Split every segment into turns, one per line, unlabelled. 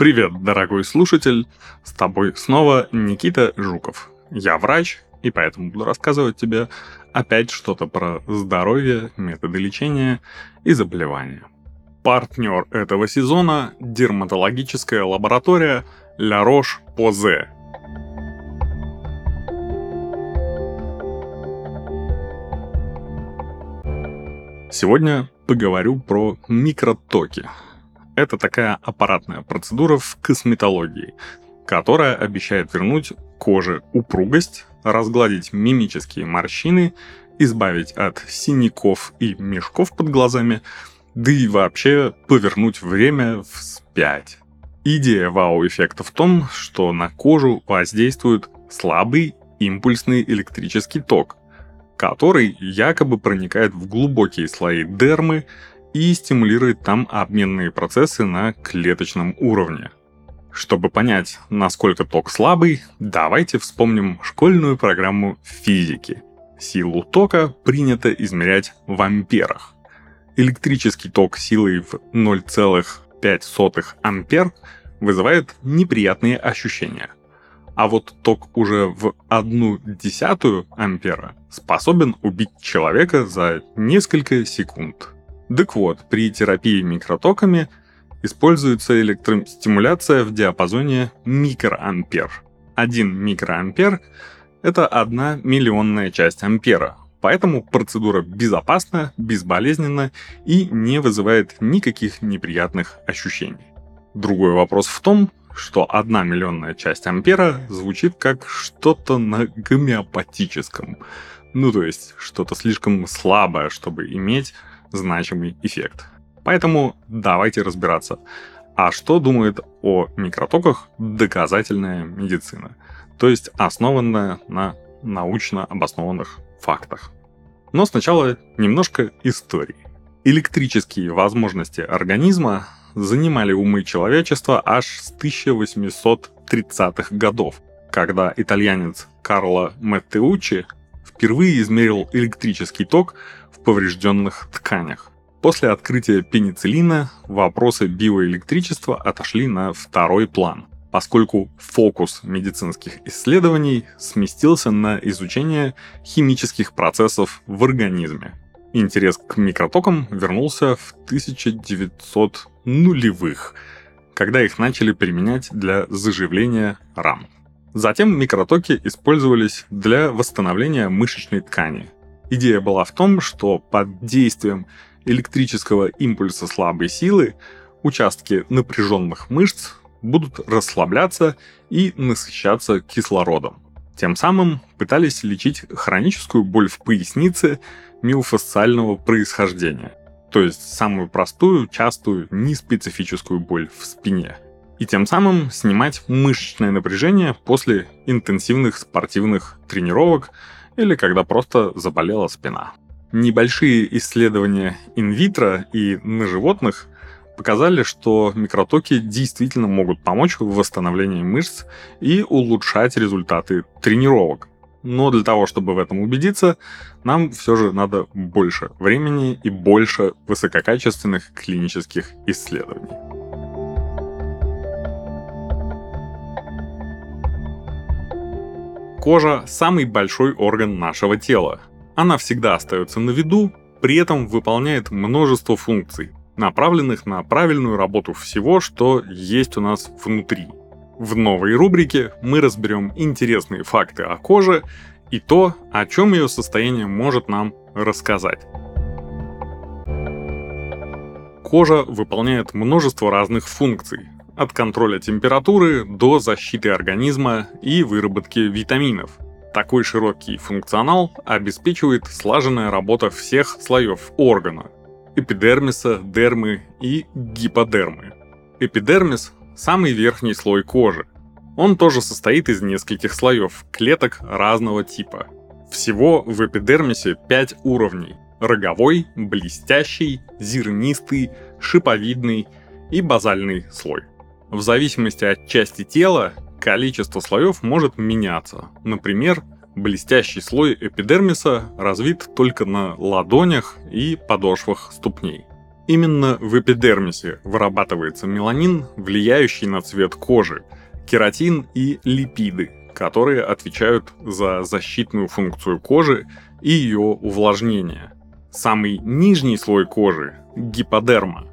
Привет, дорогой слушатель! С тобой снова Никита Жуков. Я врач, и поэтому буду рассказывать тебе опять что-то про здоровье, методы лечения и заболевания. Партнер этого сезона – дерматологическая лаборатория La Roche-Posay. Сегодня поговорю про микротоки. Это такая аппаратная процедура в косметологии, которая обещает вернуть коже упругость, разгладить мимические морщины, избавить от синяков и мешков под глазами, да и вообще повернуть время вспять. Идея вау-эффекта в том, что на кожу воздействует слабый импульсный электрический ток, который якобы проникает в глубокие слои дермы и стимулирует там обменные процессы на клеточном уровне. Чтобы понять, насколько ток слабый, давайте вспомним школьную программу физики. Силу тока принято измерять в амперах. Электрический ток силой в 0,5 ампер вызывает неприятные ощущения – а вот ток уже в одну десятую ампера способен убить человека за несколько секунд. Так вот, при терапии микротоками используется электростимуляция в диапазоне микроампер. Один микроампер – это одна миллионная часть ампера, поэтому процедура безопасна, безболезненна и не вызывает никаких неприятных ощущений. Другой вопрос в том, что одна миллионная часть ампера звучит как что-то на гомеопатическом. Ну, то есть, что-то слишком слабое, чтобы иметь значимый эффект. Поэтому давайте разбираться. А что думает о микротоках доказательная медицина? То есть основанная на научно обоснованных фактах. Но сначала немножко истории. Электрические возможности организма занимали умы человечества аж с 1830-х годов, когда итальянец Карло Маттеучи впервые измерил электрический ток поврежденных тканях. После открытия пенициллина вопросы биоэлектричества отошли на второй план, поскольку фокус медицинских исследований сместился на изучение химических процессов в организме. Интерес к микротокам вернулся в 1900 нулевых, когда их начали применять для заживления ран. Затем микротоки использовались для восстановления мышечной ткани. Идея была в том, что под действием электрического импульса слабой силы участки напряженных мышц будут расслабляться и насыщаться кислородом. Тем самым пытались лечить хроническую боль в пояснице миофасциального происхождения то есть самую простую, частую, неспецифическую боль в спине. И тем самым снимать мышечное напряжение после интенсивных спортивных тренировок или когда просто заболела спина. Небольшие исследования инвитро и на животных показали, что микротоки действительно могут помочь в восстановлении мышц и улучшать результаты тренировок. Но для того, чтобы в этом убедиться, нам все же надо больше времени и больше высококачественных клинических исследований. Кожа – самый большой орган нашего тела. Она всегда остается на виду, при этом выполняет множество функций, направленных на правильную работу всего, что есть у нас внутри – в новой рубрике мы разберем интересные факты о коже и то, о чем ее состояние может нам рассказать. Кожа выполняет множество разных функций, от контроля температуры до защиты организма и выработки витаминов. Такой широкий функционал обеспечивает слаженная работа всех слоев органа – эпидермиса, дермы и гиподермы. Эпидермис самый верхний слой кожи. Он тоже состоит из нескольких слоев клеток разного типа. Всего в эпидермисе 5 уровней. Роговой, блестящий, зернистый, шиповидный и базальный слой. В зависимости от части тела количество слоев может меняться. Например, блестящий слой эпидермиса развит только на ладонях и подошвах ступней. Именно в эпидермисе вырабатывается меланин, влияющий на цвет кожи, кератин и липиды, которые отвечают за защитную функцию кожи и ее увлажнение. Самый нижний слой кожи – гиподерма.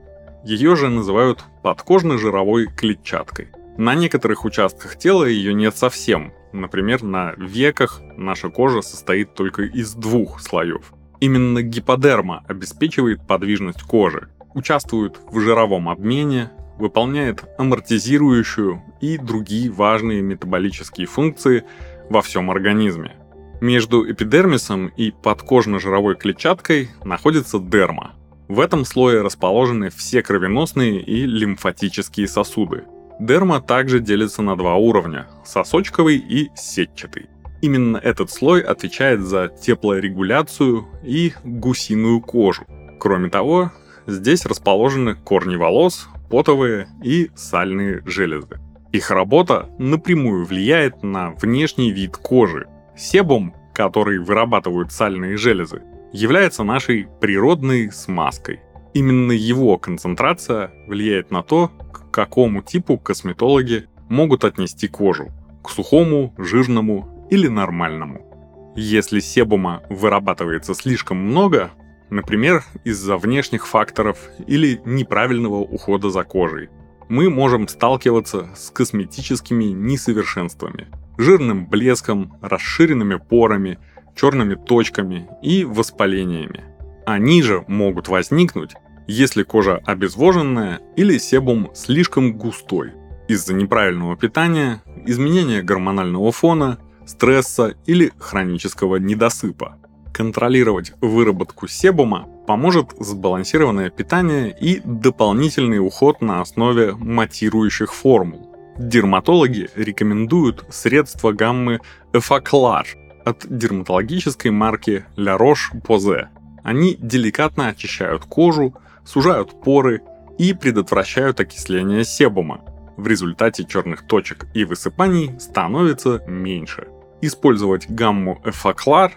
Ее же называют подкожно-жировой клетчаткой. На некоторых участках тела ее нет совсем. Например, на веках наша кожа состоит только из двух слоев. Именно гиподерма обеспечивает подвижность кожи, участвует в жировом обмене, выполняет амортизирующую и другие важные метаболические функции во всем организме. Между эпидермисом и подкожно-жировой клетчаткой находится дерма. В этом слое расположены все кровеносные и лимфатические сосуды. Дерма также делится на два уровня – сосочковый и сетчатый. Именно этот слой отвечает за теплорегуляцию и гусиную кожу. Кроме того, здесь расположены корни волос, потовые и сальные железы. Их работа напрямую влияет на внешний вид кожи. Себум, который вырабатывают сальные железы, является нашей природной смазкой. Именно его концентрация влияет на то, к какому типу косметологи могут отнести кожу – к сухому, жирному или нормальному. Если себума вырабатывается слишком много, например, из-за внешних факторов или неправильного ухода за кожей, мы можем сталкиваться с косметическими несовершенствами, жирным блеском, расширенными порами, черными точками и воспалениями. Они же могут возникнуть, если кожа обезвоженная или себум слишком густой из-за неправильного питания, изменения гормонального фона стресса или хронического недосыпа. Контролировать выработку себума поможет сбалансированное питание и дополнительный уход на основе матирующих формул. Дерматологи рекомендуют средства гаммы Effaclar от дерматологической марки La Roche-Posay. Они деликатно очищают кожу, сужают поры и предотвращают окисление себума. В результате черных точек и высыпаний становится меньше – Использовать гамму Effaclar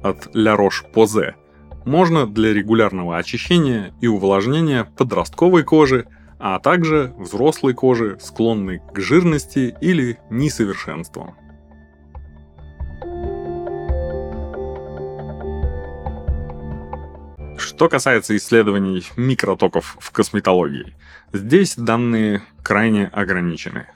от La Roche-Posay можно для регулярного очищения и увлажнения подростковой кожи, а также взрослой кожи, склонной к жирности или несовершенствам. Что касается исследований микротоков в косметологии, здесь данные крайне ограничены.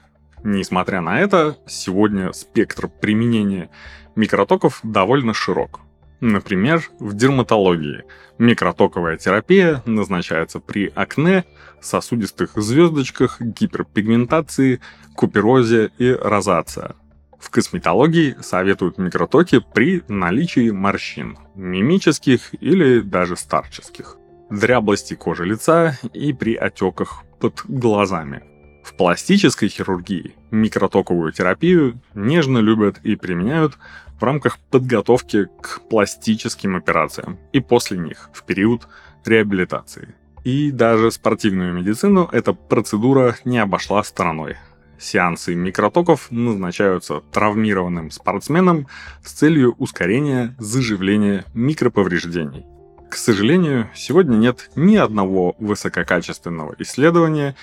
Несмотря на это, сегодня спектр применения микротоков довольно широк. Например, в дерматологии микротоковая терапия назначается при акне, сосудистых звездочках, гиперпигментации, куперозе и розация. В косметологии советуют микротоки при наличии морщин, мимических или даже старческих, дряблости кожи лица и при отеках под глазами – в пластической хирургии микротоковую терапию нежно любят и применяют в рамках подготовки к пластическим операциям и после них, в период реабилитации. И даже спортивную медицину эта процедура не обошла стороной. Сеансы микротоков назначаются травмированным спортсменам с целью ускорения заживления микроповреждений. К сожалению, сегодня нет ни одного высококачественного исследования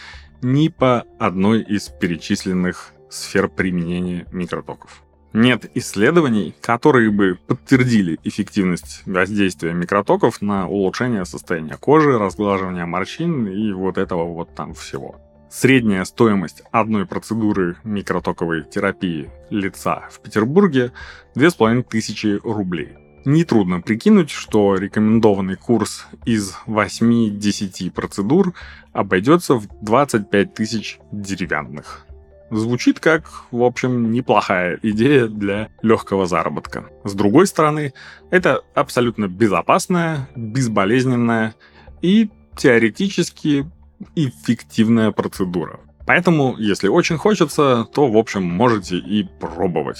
ни по одной из перечисленных сфер применения микротоков. Нет исследований, которые бы подтвердили эффективность воздействия микротоков на улучшение состояния кожи, разглаживание морщин и вот этого вот там всего. Средняя стоимость одной процедуры микротоковой терапии лица в Петербурге 2500 рублей. Нетрудно прикинуть, что рекомендованный курс из 8-10 процедур обойдется в 25 тысяч деревянных. Звучит как, в общем, неплохая идея для легкого заработка. С другой стороны, это абсолютно безопасная, безболезненная и теоретически эффективная процедура. Поэтому, если очень хочется, то, в общем, можете и пробовать.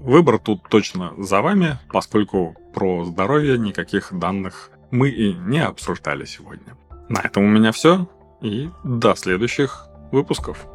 Выбор тут точно за вами, поскольку про здоровье никаких данных мы и не обсуждали сегодня. На этом у меня все, и до следующих выпусков.